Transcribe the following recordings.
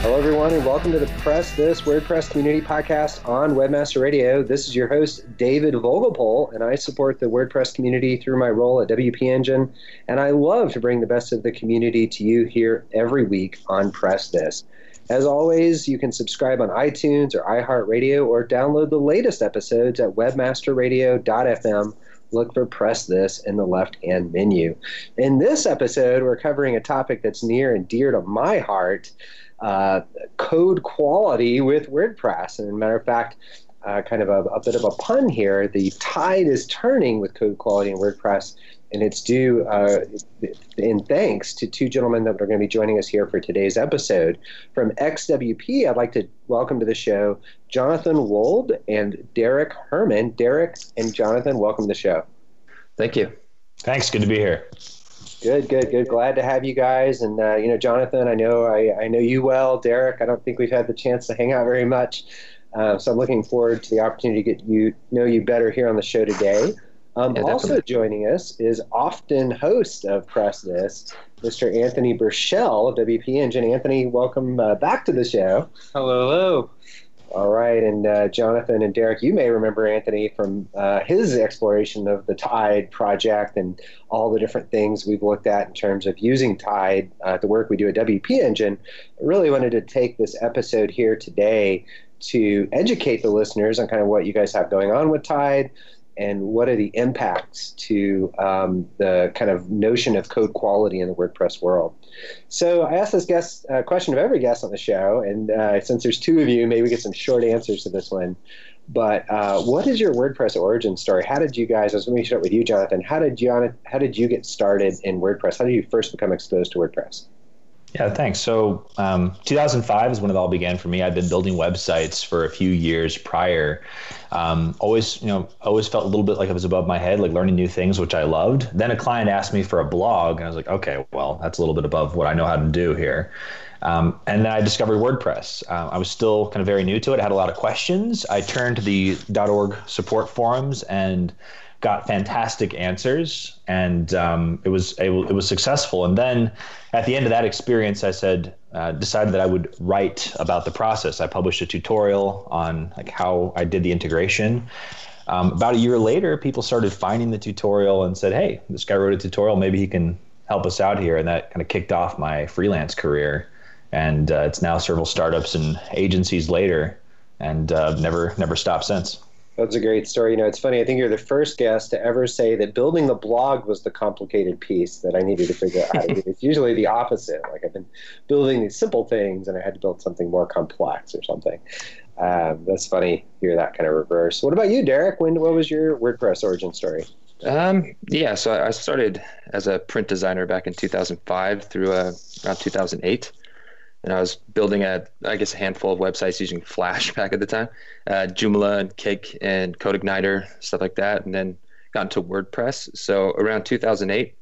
Hello, everyone, and welcome to the Press This WordPress Community Podcast on Webmaster Radio. This is your host, David Vogelpohl, and I support the WordPress community through my role at WP Engine. And I love to bring the best of the community to you here every week on Press This. As always, you can subscribe on iTunes or iHeartRadio or download the latest episodes at webmasterradio.fm. Look for Press This in the left hand menu. In this episode, we're covering a topic that's near and dear to my heart uh, code quality with WordPress. And as a matter of fact, uh, kind of a, a, bit of a pun here, the tide is turning with code quality in WordPress, and it's due uh, in thanks to two gentlemen that are going to be joining us here for today's episode. From XWP, I'd like to welcome to the show Jonathan Wold and Derek Herman. Derek and Jonathan, welcome to the show. Thank you. Thanks. Good to be here. Good, good, good. Glad to have you guys. And uh, you know, Jonathan, I know I, I know you well. Derek, I don't think we've had the chance to hang out very much. Uh, so I'm looking forward to the opportunity to get you know you better here on the show today. Um, yeah, also joining us is often host of Press This, Mr. Anthony Burchell of WP Engine. Anthony, welcome uh, back to the show. Hello, hello. All right, and uh, Jonathan and Derek, you may remember Anthony from uh, his exploration of the Tide project and all the different things we've looked at in terms of using Tide, uh, the work we do at WP Engine. I really wanted to take this episode here today to educate the listeners on kind of what you guys have going on with Tide, and what are the impacts to um, the kind of notion of code quality in the WordPress world. So I asked this guest uh, question of every guest on the show, and uh, since there's two of you, maybe we get some short answers to this one. But uh, what is your WordPress origin story? How did you guys? I was going to start with you, Jonathan. How did you how did you get started in WordPress? How did you first become exposed to WordPress? Yeah, thanks. So, um, 2005 is when it all began for me. I've been building websites for a few years prior. Um, always, you know, always felt a little bit like it was above my head, like learning new things, which I loved. Then a client asked me for a blog, and I was like, okay, well, that's a little bit above what I know how to do here. Um, and then I discovered WordPress. Uh, I was still kind of very new to it. I had a lot of questions. I turned to the .org support forums and got fantastic answers, and um, it was it, it, was successful. And then at the end of that experience, I said uh, decided that I would write about the process. I published a tutorial on like how I did the integration. Um, about a year later, people started finding the tutorial and said, "Hey, this guy wrote a tutorial. Maybe he can help us out here." And that kind of kicked off my freelance career. And uh, it's now several startups and agencies later, and uh, never never stopped since. That's a great story. You know, it's funny. I think you're the first guest to ever say that building the blog was the complicated piece that I needed to figure out how to do. It's usually the opposite. Like I've been building these simple things, and I had to build something more complex or something. Um, that's funny. You hear that kind of reverse. What about you, Derek? When what was your WordPress origin story? Um, yeah, so I started as a print designer back in 2005 through uh, around 2008 and I was building a, I guess, a handful of websites using Flash back at the time, uh, Joomla and Cake and CodeIgniter, stuff like that, and then got into WordPress. So around 2008,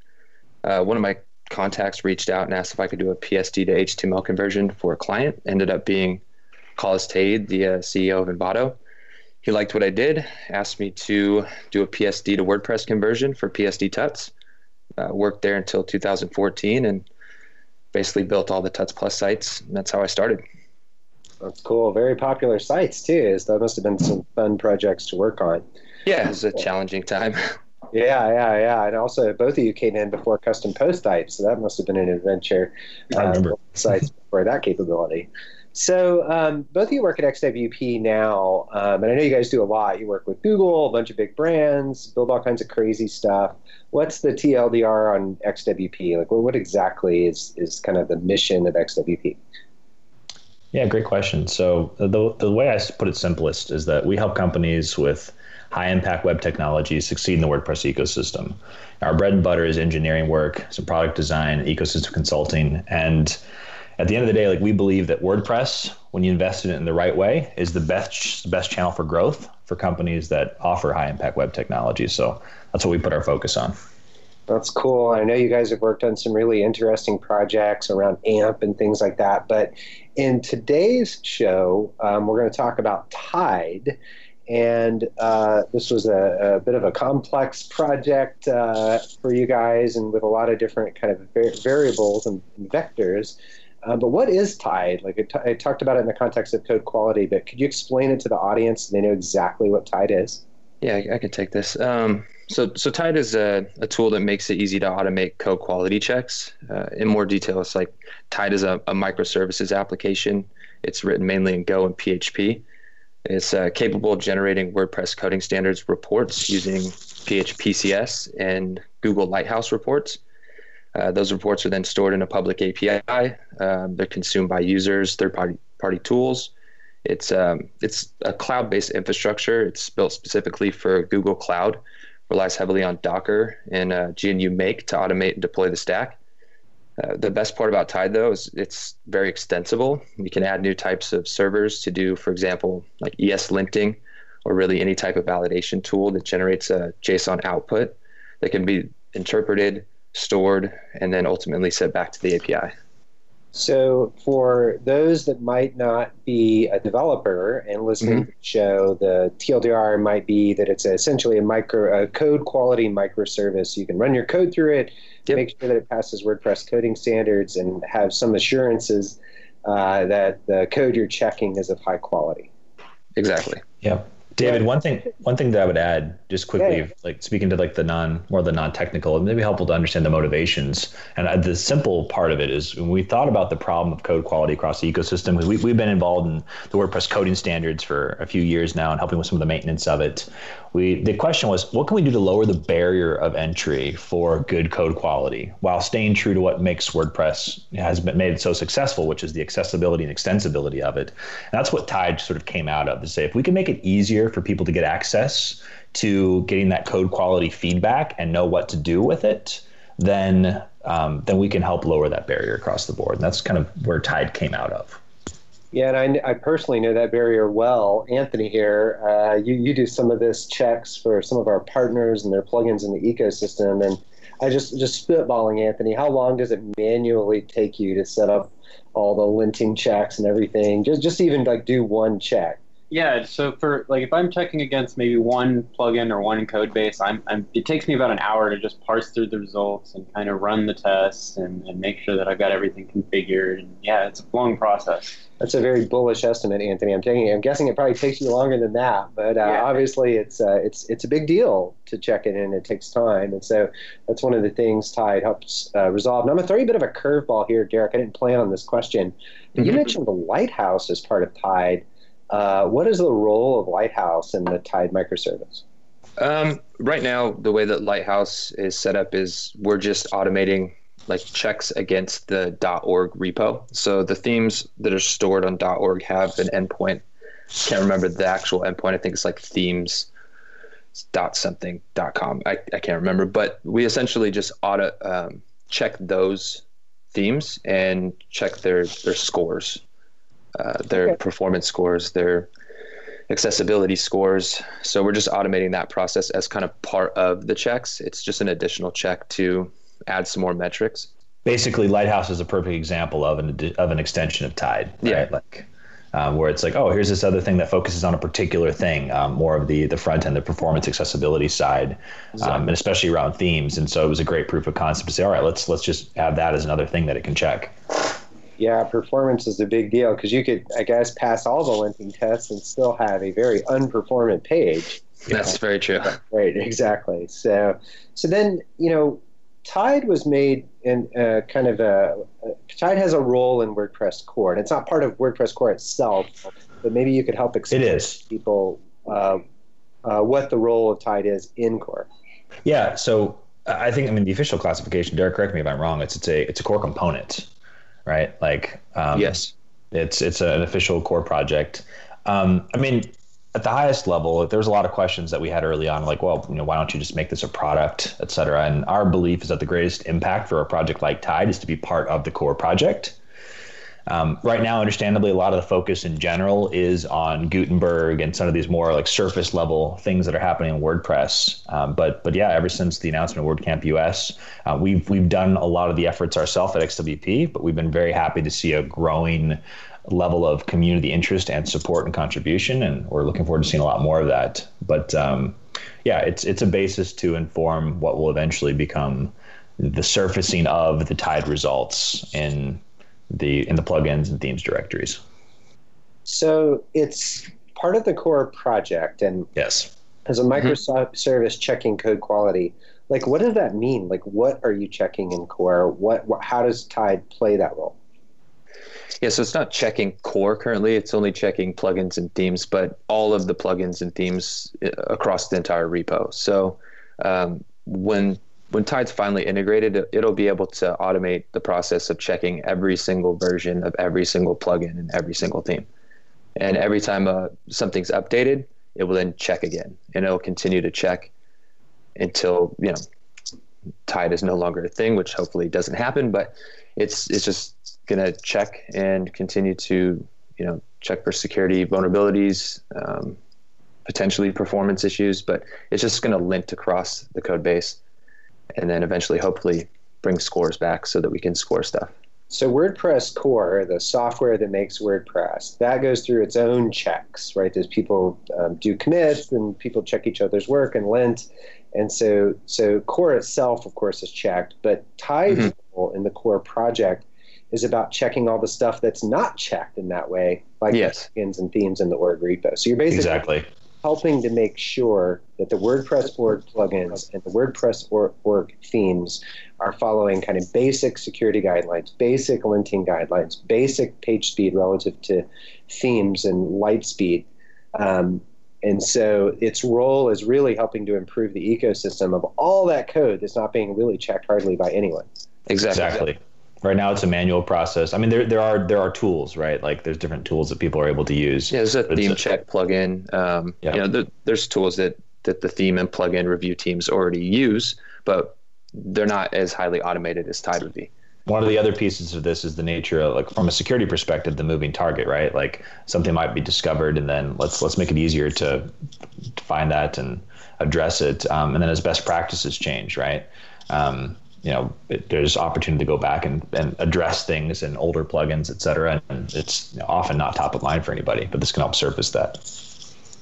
uh, one of my contacts reached out and asked if I could do a PSD to HTML conversion for a client. Ended up being Collis Ta'eed, the uh, CEO of Envato. he liked what I did, asked me to do a PSD to WordPress conversion for PSD Tuts. Uh, worked there until 2014 and basically built all the Tuts Plus sites. And that's how I started. That's cool. Very popular sites too. So that must have been some fun projects to work on. Yeah, it was a challenging time. Yeah, yeah, yeah. And also, both of you came in before custom post types, so that must have been an adventure. I remember uh, sites before that capability. So, um, both of you work at XWP now, um, and I know you guys do a lot. You work with Google, a bunch of big brands, build all kinds of crazy stuff. What's the TLDR on XWP? Like, what exactly is is kind of the mission of XWP? Yeah, great question. So the the way I put it simplest is that we help companies with high impact web technologies succeed in the WordPress ecosystem. Our bread and butter is engineering work, some product design, ecosystem consulting, and at the end of the day, like we believe that WordPress, when you invest in it in the right way, is the best best channel for growth for companies that offer high impact web technology. So that's what we put our focus on. That's cool. I know you guys have worked on some really interesting projects around AMP and things like that. But in today's show, um, we're going to talk about Tide and uh, this was a, a, bit of a complex project uh, for you guys and with a lot of different kind of variables and, vectors uh, but what is tide? Like I talked about it in the context of code quality but could you explain it to the audience so they know exactly what tide is? Yeah i, I can take this. Um, so, so tide is a, a, tool that makes it easy to automate code quality checks uh, in more detail. It's like tide is a, a microservices application. It's written mainly in go and php it's uh, capable of generating WordPress coding standards reports using PHPCS and Google Lighthouse reports. Uh, those reports are then stored in a public API. Um, they're consumed by users, third-party party tools. It's um, it's a cloud-based infrastructure. It's built specifically for Google Cloud. Relies heavily on Docker and uh, GNU Make to automate and deploy the stack. Uh, the best part about Tide, though, is it's very extensible. You can add new types of servers to do, for example, like ESLinting, or really any type of validation tool that generates a JSON output that can be interpreted, stored, and then ultimately sent back to the API. So, for those that might not be a developer and listening mm-hmm. to the show, the TLDR might be that it's essentially a micro a code quality microservice. You can run your code through it, yep. make sure that it passes WordPress coding standards, and have some assurances uh, that the code you're checking is of high quality. Exactly. Yeah. David, one thing one thing that I would add just quickly, yeah. like speaking to like the non more the non technical, it may be helpful to understand the motivations. And uh, the simple part of it is when we thought about the problem of code quality across the ecosystem, we, we've been involved in the WordPress coding standards for a few years now and helping with some of the maintenance of it. We the question was, what can we do to lower the barrier of entry for good code quality while staying true to what makes WordPress has been made it so successful, which is the accessibility and extensibility of it. And that's what Tide sort of came out of to say if we can make it easier for people to get access to getting that code quality feedback and know what to do with it, then um, then we can help lower that barrier across the board. And that's kind of where Tide came out of. Yeah, and I, I personally know that barrier well. Anthony here, uh, you, you do some of this checks for some of our partners and their plugins in the ecosystem. And I just, just spitballing, Anthony, how long does it manually take you to set up all the linting checks and everything? Just, just even like do one check. Yeah, so for like if I'm checking against maybe one plugin or one code base, I'm, I'm it takes me about an hour to just parse through the results and kind of run the tests and, and make sure that I've got everything configured. And yeah, it's a long process. That's a very bullish estimate, Anthony. I'm taking. I'm guessing it probably takes you longer than that, but uh, yeah. obviously it's uh, it's it's a big deal to check it in. It takes time, and so that's one of the things Tide helps uh, resolve. Now I'm gonna throw you a bit of a curveball here, Derek. I didn't plan on this question, but mm-hmm. you mentioned the Lighthouse as part of Tide. Uh, what is the role of Lighthouse in the Tide microservice? Um, right now, the way that Lighthouse is set up is we're just automating like checks against the .org repo. So the themes that are stored on .org have an endpoint. Can't remember the actual endpoint. I think it's like themes dot something dot com. I, I can't remember, but we essentially just auto um, check those themes and check their their scores uh, their okay. performance scores, their accessibility scores. So we're just automating that process as kind of part of the checks. It's just an additional check to add some more metrics. Basically, Lighthouse is a perfect example of an of an extension of Tide. Right? Yeah. Like um, where it's like, oh, here's this other thing that focuses on a particular thing, um, more of the the front end, the performance accessibility side, exactly. and especially around themes. And so it was a great proof of concept to say, all right, let's let's just add that as another thing that it can check. Yeah, performance is a big deal because you could, I guess, pass all the linting tests and still have a very unperformant page. That's very true. Right, exactly. So, so then you know, Tide was made in uh, kind of a Tide has a role in WordPress core, and it's not part of WordPress core itself, but maybe you could help explain it is. people uh, uh, what the role of Tide is in core. Yeah, so I think I mean the official classification. Derek, correct me if I'm wrong. It's it's a it's a core component, right? Like um, yes, it's it's an official core project. Um, I mean, at the highest level, there's a lot of questions that we had early on, like, well, you know, why don't you just make this a product, et cetera? And our belief is that the greatest impact for a project like Tide is to be part of the core project. Um, right now, understandably, a lot of the focus in general is on Gutenberg and some of these more like surface level things that are happening in WordPress. Um, but but yeah, ever since the announcement of WordCamp US, uh, we've we've done a lot of the efforts ourselves at XWP, but we've been very happy to see a growing level of community interest and support and contribution, and we're looking forward to seeing a lot more of that. But um, yeah, it's it's a basis to inform what will eventually become the surfacing of the Tide results in the in the plugins and themes directories. So it's part of the core project, and yes, as a mm-hmm. Microsoft mm-hmm. service checking code quality. Like, what does that mean? Like, what are you checking in core? What, what how does Tide play that role? Yeah, so it's not checking core currently. It's only checking plugins and themes, but all of the plugins and themes uh, across the entire repo. So um, when when Tide's finally integrated, it'll be able to automate the process of checking every single version of every single plugin and every single theme. And every time uh, something's updated, it will then check again, and it'll continue to check until you know Tide is no longer a thing, which hopefully doesn't happen. But it's it's just to check and continue to you know check for security vulnerabilities um, potentially performance issues but it's just to lint across the code base and then eventually hopefully bring scores back so that we can score stuff so WordPress core, the software that makes WordPress, that goes through its own checks, right? There's people um, do commits and people check each other's work and lint, and so so core itself, of course, is checked. But Tide's mm-hmm. in the core project is about checking all the stuff that's not checked in that way, like yes. skins and themes in the org repo. So you're basically exactly. Helping to make sure that the WordPress org plugins and the WordPress org themes are following kind of basic security guidelines, basic linting guidelines, basic page speed relative to themes and light speed. Um, and so its role is really helping to improve the ecosystem of all that code that's not being really checked hardly by anyone. Exactly. exactly. Right now, it's a manual process. I mean, there there are there are tools, right? Like there's different tools that people are able to use. Yeah, there's a theme a, check plugin. Um, yeah. You know, there, there's tools that that the theme and plugin review teams already use, but they're not as highly automated as Tide would be. One of the other pieces of this is the nature of like from a security perspective, the moving target, right? Like something might be discovered, and then let's let's make it easier to, to find that and address it. Um, and then as best practices change, right? Um, you know, it, there's opportunity to go back and, and address things in older plugins, et cetera. And it's often not top of mind for anybody, but this can help surface that.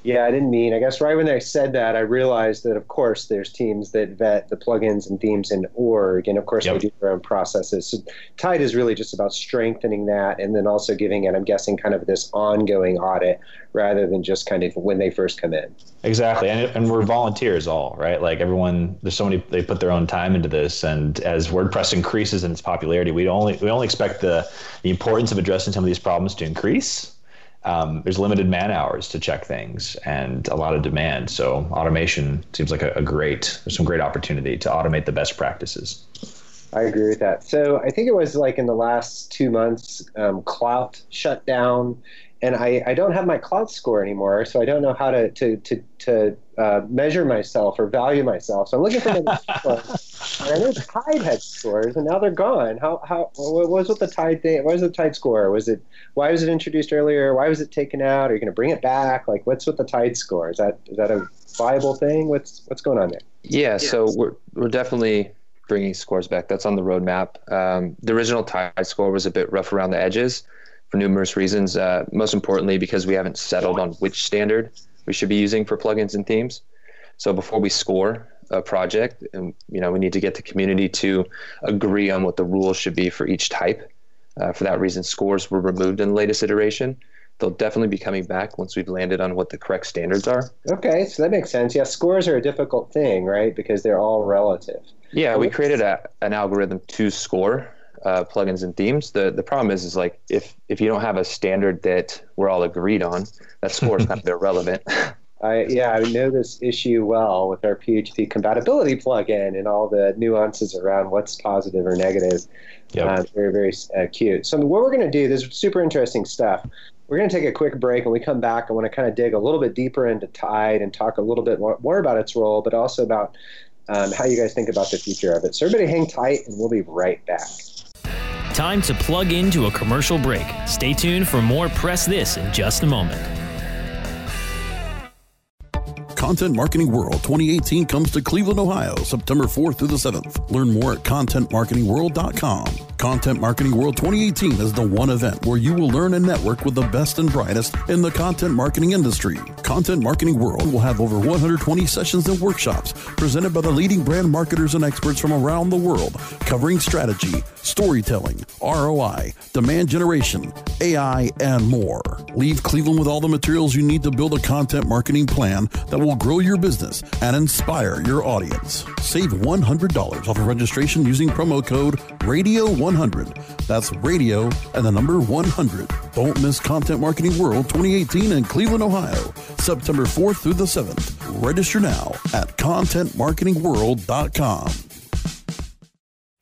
Yeah, I didn't mean. I guess right when I said that, I realized that of course there's teams that vet the plugins and themes in org, and of course yep. they do their own processes. So Tide is really just about strengthening that, and then also giving it, I'm guessing, kind of this ongoing audit rather than just kind of when they first come in. Exactly, and and we're volunteers all right. Like everyone, there's so many they put their own time into this, and as WordPress increases in its popularity, we only we only expect the the importance of addressing some of these problems to increase um, there's limited man hours to check things and a lot of demand. So automation seems like a, a, great, there's some great opportunity to automate the best practices. I agree with that. So I think it was like in the last two months, um, Klout shut down, and I, I don't have my Klout score anymore, so I don't know how to to to, to uh, measure myself or value myself. So I'm looking for my scores. And I know Tide had scores, and now they're gone. How how what was with the Tide thing? What was the Tide score? Was it why was it introduced earlier? Why was it taken out? Are you going to bring it back? Like what's with the Tide score? Is that is that a viable thing? What's what's going on there? Yeah, so we're we're definitely bringing scores back. That's on the roadmap. Um, the original Tide score was a bit rough around the edges for numerous reasons. Uh, most importantly, because we haven't settled on which standard we should be using for plugins and themes. So before we score a project, and you know, we need to get the community to agree on what the rules should be for each type. Uh, for that reason, scores were removed in the latest iteration. They'll definitely be coming back once we've landed on what the correct standards are. Okay, so that makes sense. Yeah, scores are a difficult thing, right? Because they're all relative. Yeah, we created a, an algorithm to score uh, plugins and themes. The the problem is is like if if you don't have a standard that we're all agreed on, that score is kind of irrelevant. I yeah, I know this issue well with our PHP compatibility plugin and all the nuances around what's positive or negative. Yep. Uh, very very uh, cute. So what we're going to do, this is super interesting stuff. We're going to take a quick break. and we come back, I want to kind of dig a little bit deeper into Tide and talk a little bit more, more about its role, but also about um, how you guys think about the future of it. So everybody hang tight, and we'll be right back. Time to plug into a commercial break. Stay tuned for more Press This in just a moment. Content Marketing World 2018 comes to Cleveland, Ohio, September 4th through the 7th. Learn more at contentmarketingworld.com. Content Marketing World 2018 is the one event where you will learn and network with the best and brightest in the content marketing industry. Content Marketing World will have over 120 sessions and workshops presented by the leading brand marketers and experts from around the world, covering strategy, storytelling, ROI, demand generation, AI, and more. Leave Cleveland with all the materials you need to build a content marketing plan that will grow your business and inspire your audience. Save $100 off of registration using promo code RADIO100. That's radio and the number 100. Don't miss Content Marketing World 2018 in Cleveland, Ohio, September 4th through the 7th. Register now at contentmarketingworld.com.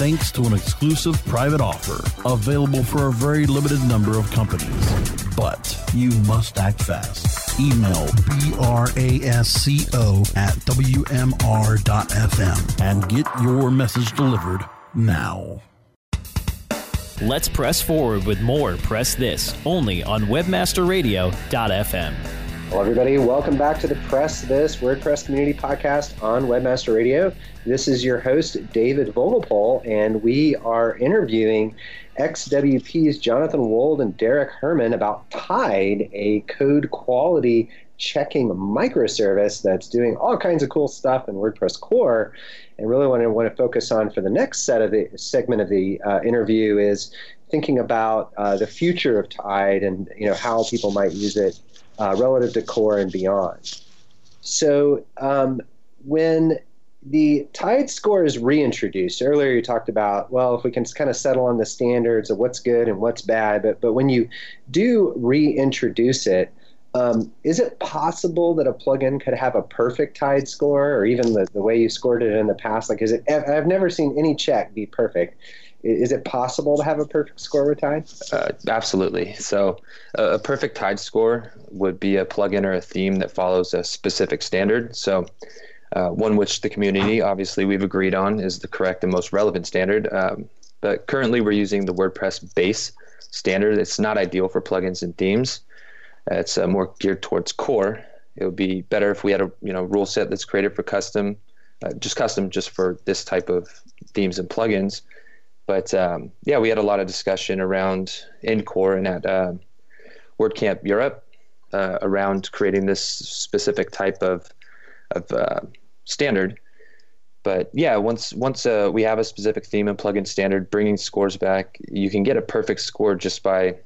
thanks to an exclusive private offer available for a very limited number of companies. But you must act fast. Email brasco at wmr.fm and get your message delivered now. Let's press forward with more Press This only on WebmasterRadio.fm. Hello, everybody. Welcome back to the Press This WordPress Community Podcast on Webmaster Radio. This is your host, David Vogelpohl, and we are interviewing XWP's Jonathan Wold and Derek Herman about Tide, a code quality checking microservice that's doing all kinds of cool stuff in WordPress core. And really, what I want to focus on for the next set of the segment of the uh, interview is thinking about uh, the future of Tide and you know how people might use it uh, relative to core and beyond. So um, when the tide score is reintroduced earlier you talked about well if we can kind of settle on the standards of what's good and what's bad but but when you do reintroduce it um, is it possible that a plugin could have a perfect tide score or even the, the way you scored it in the past like is it i've never seen any check be perfect is it possible to have a perfect score with Tide? Uh, absolutely. So, uh, a perfect Tide score would be a plugin or a theme that follows a specific standard. So, uh, one which the community obviously we've agreed on is the correct and most relevant standard. Um, but currently, we're using the WordPress base standard. It's not ideal for plugins and themes. it's uh, more geared towards core. It would be better if we had a you know rule set that's created for custom, uh, just custom just for this type of themes and plugins but um, yeah, we had a lot of discussion around in core and at uh, WordCamp Europe uh, around creating this specific type of of uh, standard. But yeah, once once uh, we have a specific theme and plugin standard, bringing scores back, you can get a perfect score just by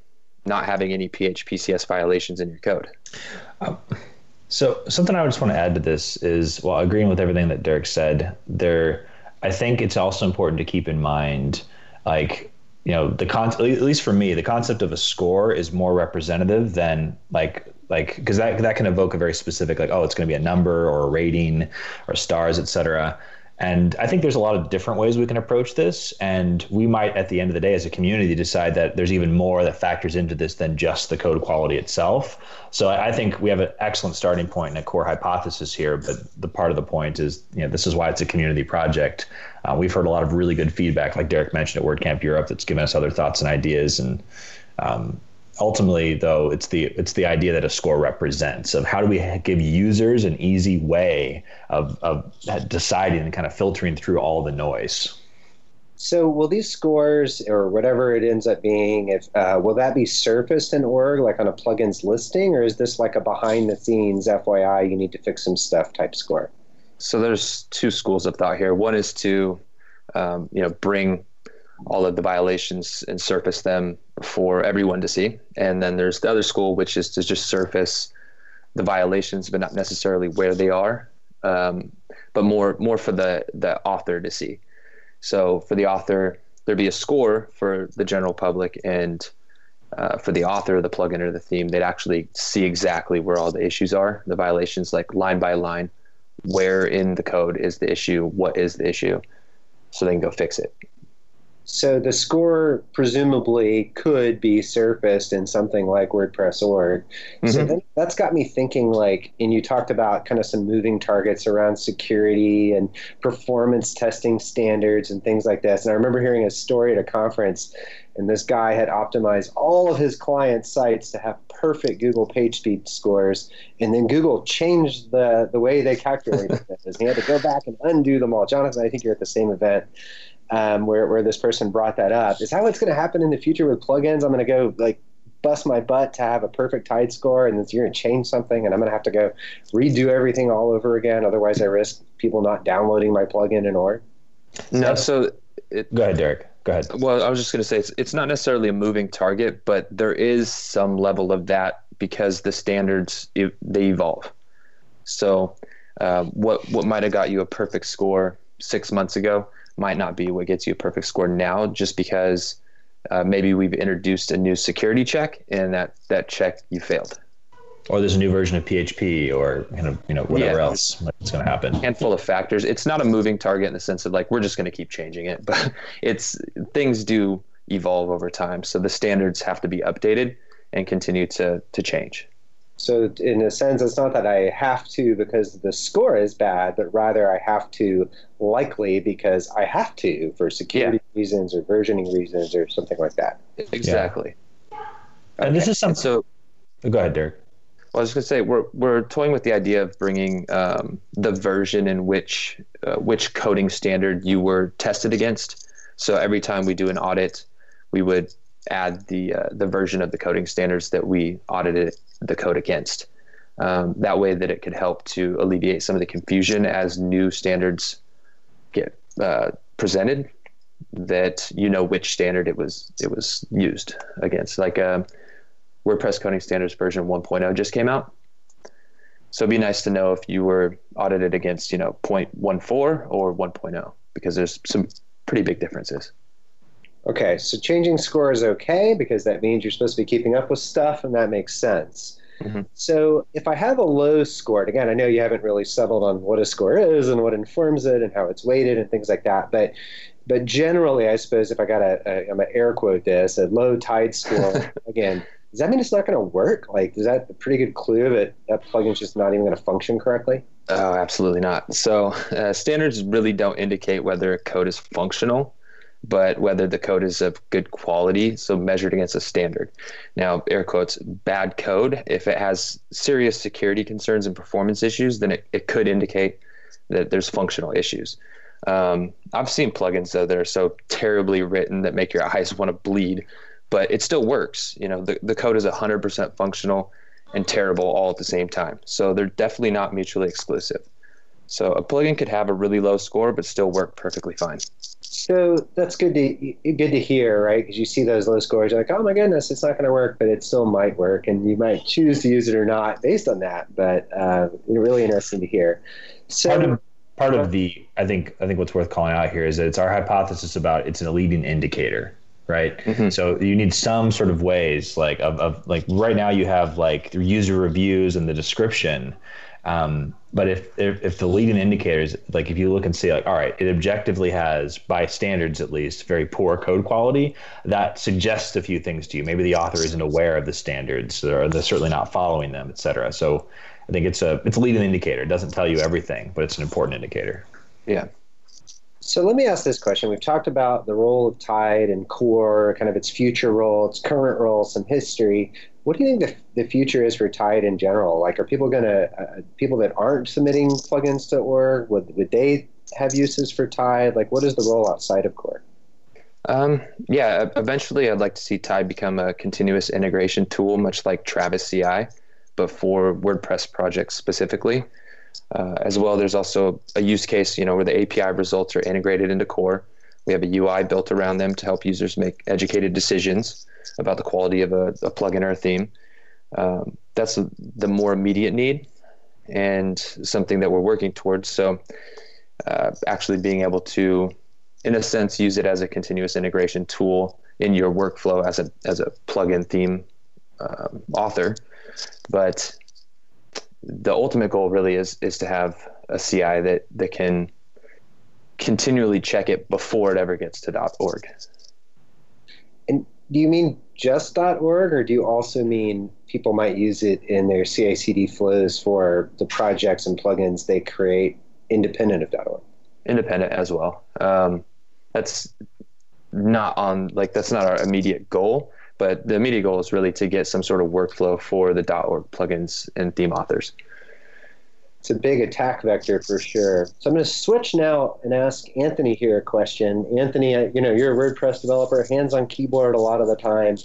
not having any PHPCS violations in your code. Um, so something I just want to add to this is, well, agreeing with everything that Derek said, there, I think it's also important to keep in mind, like you know the con at least for me the concept of a score is more representative than like like because that that can evoke a very specific like oh it's going to be a number or a rating or stars etc and I think there's a lot of different ways we can approach this. And we might, at the end of the day, as a community, decide that there's even more that factors into this than just the code quality itself. So I think we have an excellent starting point and a core hypothesis here. But the part of the point is, you know, this is why it's a community project. Uh, we've heard a lot of really good feedback, like Derek mentioned at WordCamp Europe, that's given us other thoughts and ideas. And um, ultimately though it's the it's the idea that a score represents of how do we give users an easy way of of deciding and kind of filtering through all the noise so will these scores or whatever it ends up being if uh, will that be surfaced in org like on a plugins listing or is this like a behind the scenes fyi you need to fix some stuff type score so there's two schools of thought here one is to um, you know bring all of the violations and surface them for everyone to see. And then there's the other school, which is to just surface the violations, but not necessarily where they are, um, but more more for the the author to see. So for the author, there'd be a score for the general public, and uh, for the author, of the plugin, or the theme, they'd actually see exactly where all the issues are, the violations, like line by line, where in the code is the issue, what is the issue, so they can go fix it. So the score presumably could be surfaced in something like WordPress org. Mm-hmm. So that's got me thinking like, and you talked about kind of some moving targets around security and performance testing standards and things like this. And I remember hearing a story at a conference, and this guy had optimized all of his client sites to have perfect Google PageSpeed scores, and then Google changed the the way they calculated this. He had to go back and undo them all. Jonathan, I think you're at the same event um, where, where this person brought that up. Is how it's going to happen in the future with plugins. I'm going to go like bust my butt to have a perfect tide score, and then you're going to change something, and I'm going to have to go redo everything all over again. Otherwise, I risk people not downloading my plugin in order. No, so it, go ahead, Derek. Go ahead. Well, I was just going to say it's it's not necessarily a moving target, but there is some level of that because the standards they evolve. So, uh, what what might have got you a perfect score six months ago might not be what gets you a perfect score now, just because uh, maybe we've introduced a new security check and that that check you failed. Or there's a new version of PHP, or kind of you know whatever yeah, else is going to happen. Handful of factors. It's not a moving target in the sense of like we're just going to keep changing it, but it's things do evolve over time, so the standards have to be updated and continue to to change. So, in a sense, it's not that I have to because the score is bad, but rather I have to likely because I have to for security yeah. reasons or versioning reasons or something like that. Exactly. Yeah. And this is something. So, go ahead, Derek. Well, I was going to say we're we're toying with the idea of bringing um, the version in which uh, which coding standard you were tested against. So every time we do an audit, we would add the uh, the version of the coding standards that we audited the code against. Um, that way, that it could help to alleviate some of the confusion as new standards get uh, presented. That you know which standard it was it was used against. Like uh, WordPress coding standards version 1.0 just came out, so it'd be nice to know if you were audited against you know 0.14 or 1.0 because there's some pretty big differences. Okay, so changing score is okay because that means you're supposed to be keeping up with stuff, and that makes sense. Mm-hmm. So if I have a low score, and again, I know you haven't really settled on what a score is and what informs it and how it's weighted and things like that, but but generally, I suppose if I got a, a I'm gonna air quote this a low tide score again. Does that mean it's not going to work? Like, is that a pretty good clue that that plugin's just not even going to function correctly? Oh, absolutely not. So, uh, standards really don't indicate whether a code is functional but whether the code is of good quality, so measured against a standard. Now, air quotes, bad code, if it has serious security concerns and performance issues, then it, it could indicate that there's functional issues. Um, I've seen plugins though that are so terribly written that make your eyes want to bleed, but it still works. You know, the, the code is 100% functional and terrible all at the same time. So they're definitely not mutually exclusive. So a plugin could have a really low score but still work perfectly fine. So that's good to good to hear, right? Because you see those low scores, you're like, oh my goodness, it's not going to work, but it still might work, and you might choose to use it or not based on that. But uh, really interesting to hear. So part of, part of the, I think, I think what's worth calling out here is that it's our hypothesis about it's a leading indicator right? Mm-hmm. So you need some sort of ways, like of, of like right now you have like user reviews and the description, um, but if, if, if the leading indicators, like if you look and see, like, all right, it objectively has, by standards at least, very poor code quality, that suggests a few things to you. Maybe the author isn't aware of the standards, or they're certainly not following them, et cetera. So I think it's a it's a leading indicator. It doesn't tell you everything, but it's an important indicator. Yeah. So let me ask this question. We've talked about the role of Tide and Core, kind of its future role, its current role, some history. What do you think the, the future is for Tide in general? Like, are people going to, uh, people that aren't submitting plugins to org, would, would they have uses for Tide? Like, what is the role outside of Core? Um, yeah, eventually I'd like to see Tide become a continuous integration tool, much like Travis CI, but for WordPress projects specifically. Uh, as well, there's also a use case, you know, where the API results are integrated into Core. We have a UI built around them to help users make educated decisions about the quality of a, a plugin or a theme. Um, that's the more immediate need and something that we're working towards. So, uh, actually being able to, in a sense, use it as a continuous integration tool in your workflow as a as a plugin theme uh, author, but the ultimate goal really is is to have a CI that that can continually check it before it ever gets to .org. And do you mean just .org, or do you also mean people might use it in their CI/CD flows for the projects and plugins they create independent of .org? Independent as well. Um, that's not on like that's not our immediate goal, but the immediate goal is really to get some sort of workflow for the .org plugins and theme authors it's a big attack vector for sure. So I'm going to switch now and ask Anthony here a question. Anthony, you know, you're a WordPress developer, hands on keyboard a lot of the time.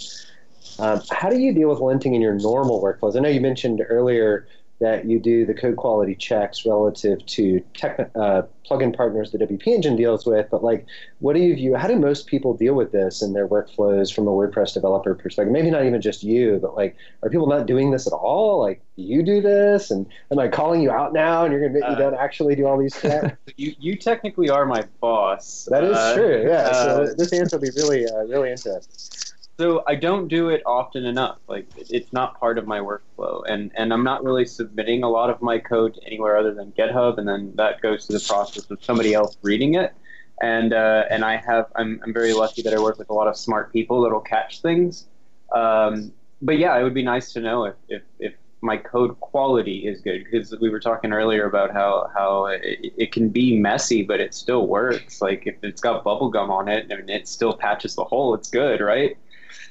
Um, how do you deal with linting in your normal workflows? I know you mentioned earlier that you do the code quality checks relative to tech, uh, plugin partners the WP Engine deals with, but like, what do you view? How do most people deal with this in their workflows from a WordPress developer perspective? Maybe not even just you, but like, are people not doing this at all? Like, do you do this? And am I calling you out now? And you're going to admit uh, you don't actually do all these checks? you you technically are my boss. That is uh, true. Yeah. so uh, this answer will be really uh, really interesting. So I don't do it often enough. Like it's not part of my workflow, and and I'm not really submitting a lot of my code to anywhere other than GitHub, and then that goes through the process of somebody else reading it. And uh, and I have I'm I'm very lucky that I work with a lot of smart people that'll catch things. Um, but yeah, it would be nice to know if if, if my code quality is good because we were talking earlier about how how it, it, can be messy but it still works like if it's got bubble gum on it and it still patches the hole it's good right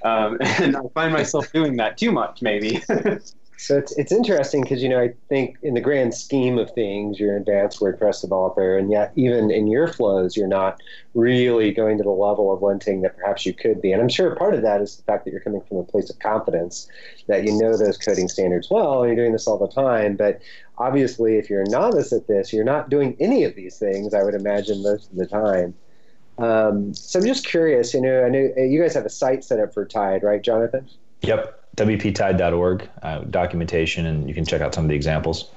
um, and I find myself doing that too much, maybe. so it's it's interesting because you know I think in the grand scheme of things, you're an advanced WordPress developer, and yet even in your flows, you're not really going to the level of linting that perhaps you could be. And I'm sure part of that is the fact that you're coming from a place of confidence that you know those coding standards well, and you're doing this all the time. But obviously, if you're a novice at this, you're not doing any of these things. I would imagine most of the time. Um, so I'm just curious. You know, I know uh, you guys have a site set up for Tide, right, Jonathan? Yep, wptide.org uh, documentation, and you can check out some of the examples.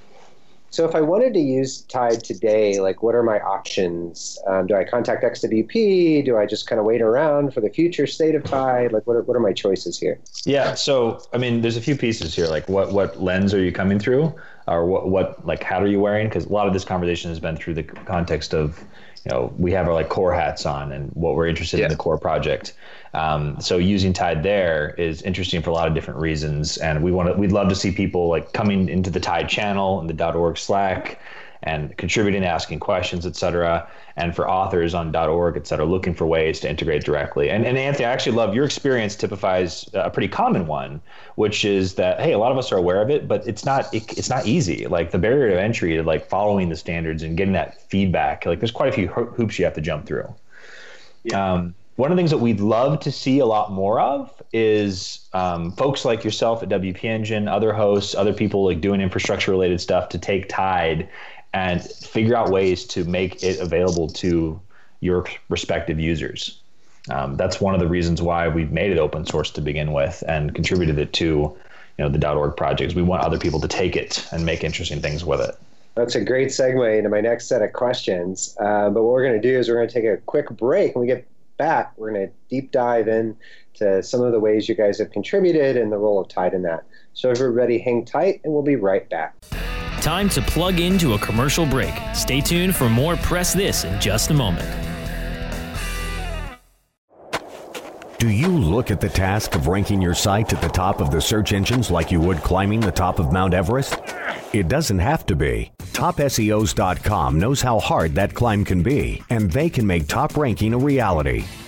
So if I wanted to use Tide today, like what are my options? Um, do I contact XWP? Do I just kind of wait around for the future state of Tide? Like what are, what are my choices here? Yeah, so I mean, there's a few pieces here. Like what what lens are you coming through, or what what like hat are you wearing? Because a lot of this conversation has been through the context of you know we have our like core hats on and what we're interested yeah. in the core project. Um, so using tide there is interesting for a lot of different reasons. And we want to we'd love to see people like coming into the tide channel and the org slack and contributing, asking questions, et cetera. And for authors on .org, et cetera, looking for ways to integrate directly. And, and Anthony, I actually love your experience typifies a pretty common one, which is that, hey, a lot of us are aware of it, but it's not, it, it's not easy. Like the barrier to entry to like following the standards and getting that feedback, like there's quite a few hoops you have to jump through. Yeah. Um, one of the things that we'd love to see a lot more of is um, folks like yourself at WP Engine, other hosts, other people like doing infrastructure related stuff to take Tide and figure out ways to make it available to your respective users. Um, that's one of the reasons why we've made it open source to begin with and contributed it to you know the .org projects. We want other people to take it and make interesting things with it. That's a great segue into my next set of questions. Uh, but what we're going to do is we're going to take a quick break. When we get back, we're going to deep dive in to some of the ways you guys have contributed and the role of Tide in that. So everybody hang tight, and we'll be right back. Time to plug into a commercial break. Stay tuned for more Press This in just a moment. Do you look at the task of ranking your site at the top of the search engines like you would climbing the top of Mount Everest? It doesn't have to be. TopSEOs.com knows how hard that climb can be, and they can make top ranking a reality.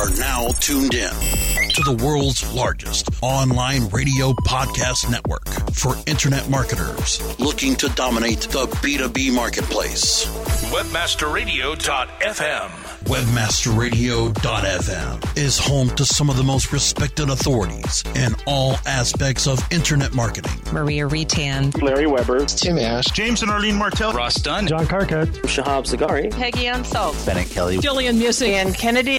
Are now tuned in to the world's largest online radio podcast network for internet marketers looking to dominate the B2B marketplace. Webmasterradio.fm. Webmasterradio.fm is home to some of the most respected authorities in all aspects of internet marketing. Maria Retan, Larry Weber, Tim Ash, James and Arlene Martell, Ross Dunn, John Carcutt, Shahab Zagari, Peggy Unsalt, Bennett Kelly, Jillian Muessig, and Kennedy.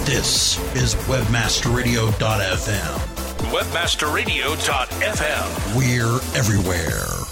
This is WebmasterRadio.fm. WebmasterRadio.fm. We're everywhere.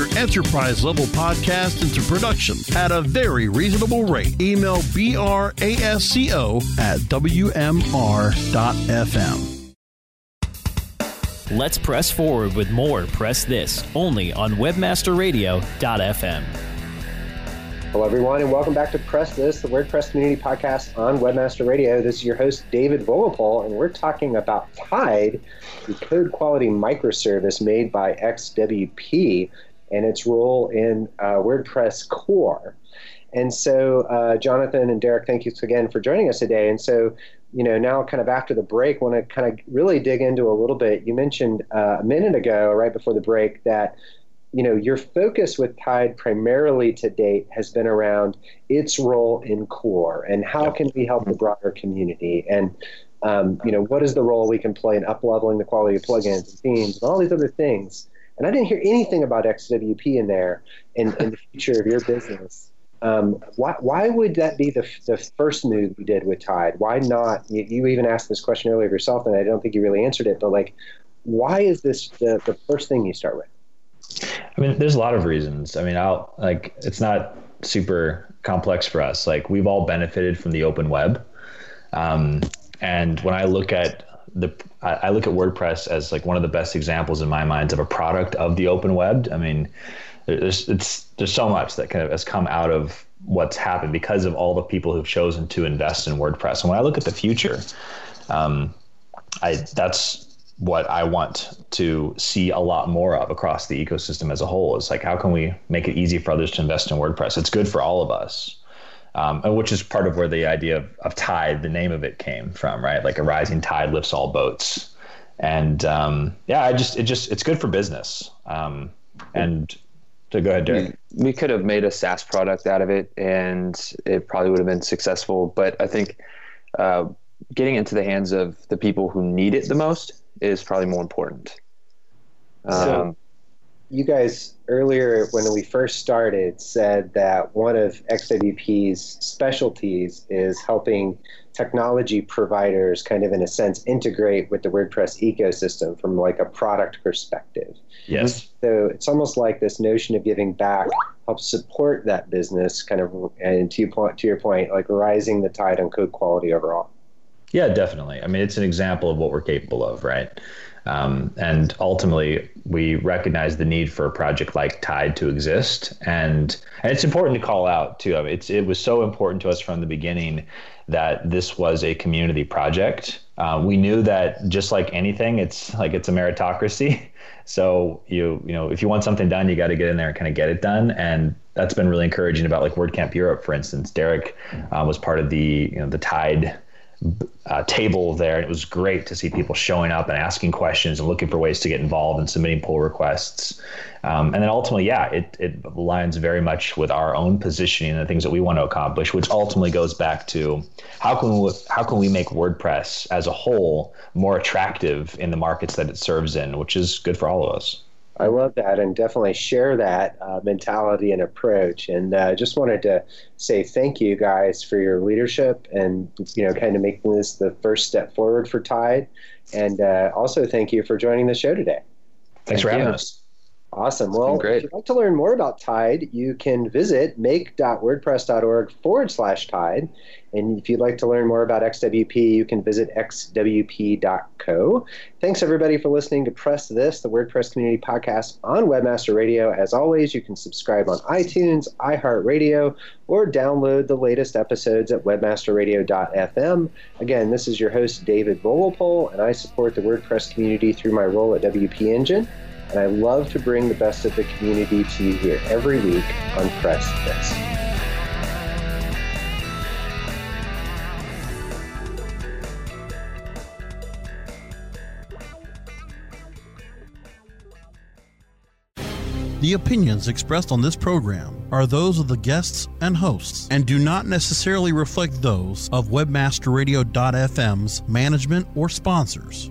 enterprise level podcast into production at a very reasonable rate. Email brasco at wmr.fm. Let's press forward with more Press This only on webmasterradio.fm. Hello, everyone, and welcome back to Press This, the WordPress community podcast on Webmaster Radio. This is your host, David Vogelpohl, and we're talking about Tide, the code quality microservice made by XWP and its role in uh, WordPress core. And so, uh, Jonathan and Derek, thank you again for joining us today. And so, you know, now kind of after the break, want to kind of really dig into a little bit. You mentioned uh, a minute ago, right before the break, that you know your focus with Tide primarily to date has been around its role in core and how can we help the broader community and um, you know what is the role we can play in upleveling the quality of plugins and themes and all these other things. And I didn't hear anything about XWP in there in, in the future of your business. Um, why, why would that be the, the first move you did with Tide? Why not? You, you even asked this question earlier yourself, and I don't think you really answered it. But like, why is this the, the first thing you start with? I mean, there's a lot of reasons. I mean, I'll like it's not super complex for us. Like we've all benefited from the open web, um, and when I look at the, I look at WordPress as like one of the best examples in my mind of a product of the open web. I mean, there's it's there's so much that kind of has come out of what's happened because of all the people who've chosen to invest in WordPress. And when I look at the future, um, I that's what I want to see a lot more of across the ecosystem as a whole is like how can we make it easy for others to invest in WordPress? It's good for all of us. Um, and which is part of where the idea of, of tide, the name of it, came from, right? Like a rising tide lifts all boats, and um, yeah, I just it just it's good for business. Um, and to go ahead, Derek. We, we could have made a SaaS product out of it, and it probably would have been successful. But I think uh, getting into the hands of the people who need it the most is probably more important. So, um, you guys earlier when we first started said that one of XWP's specialties is helping technology providers kind of in a sense integrate with the WordPress ecosystem from like a product perspective. Yes. So it's almost like this notion of giving back helps support that business kind of and to your point to your point like rising the tide on code quality overall. Yeah, definitely. I mean, it's an example of what we're capable of, right? Um, and ultimately, we recognize the need for a project like Tide to exist, and and it's important to call out too. I mean, it's it was so important to us from the beginning that this was a community project. Uh, we knew that just like anything, it's like it's a meritocracy. So you you know if you want something done, you got to get in there and kind of get it done, and that's been really encouraging about like WordCamp Europe, for instance. Derek uh, was part of the you know the Tide uh, table there. And it was great to see people showing up and asking questions and looking for ways to get involved and submitting pull requests. Um, and then ultimately, yeah, it, it aligns very much with our own positioning and the things that we want to accomplish, which ultimately goes back to how can we, how can we make WordPress as a whole more attractive in the markets that it serves in, which is good for all of us. I love that and definitely share that uh, mentality and approach. And uh, just wanted to say thank you guys for your leadership and you know kind of making this the first step forward for Tide. And uh, also thank you for joining the show today. Thanks thank for having you. us. Awesome. Well, great. if you'd like to learn more about Tide, you can visit make.wordpress.org forward slash Tide. And if you'd like to learn more about XWP, you can visit xwp.co. Thanks, everybody, for listening to Press This, the WordPress community podcast on Webmaster Radio. As always, you can subscribe on iTunes, iHeartRadio, or download the latest episodes at webmasterradio.fm. Again, this is your host, David Vogelpohl, and I support the WordPress community through my role at WP Engine and I love to bring the best of the community to you here every week on Press This. The opinions expressed on this program are those of the guests and hosts and do not necessarily reflect those of webmasterradio.fm's management or sponsors.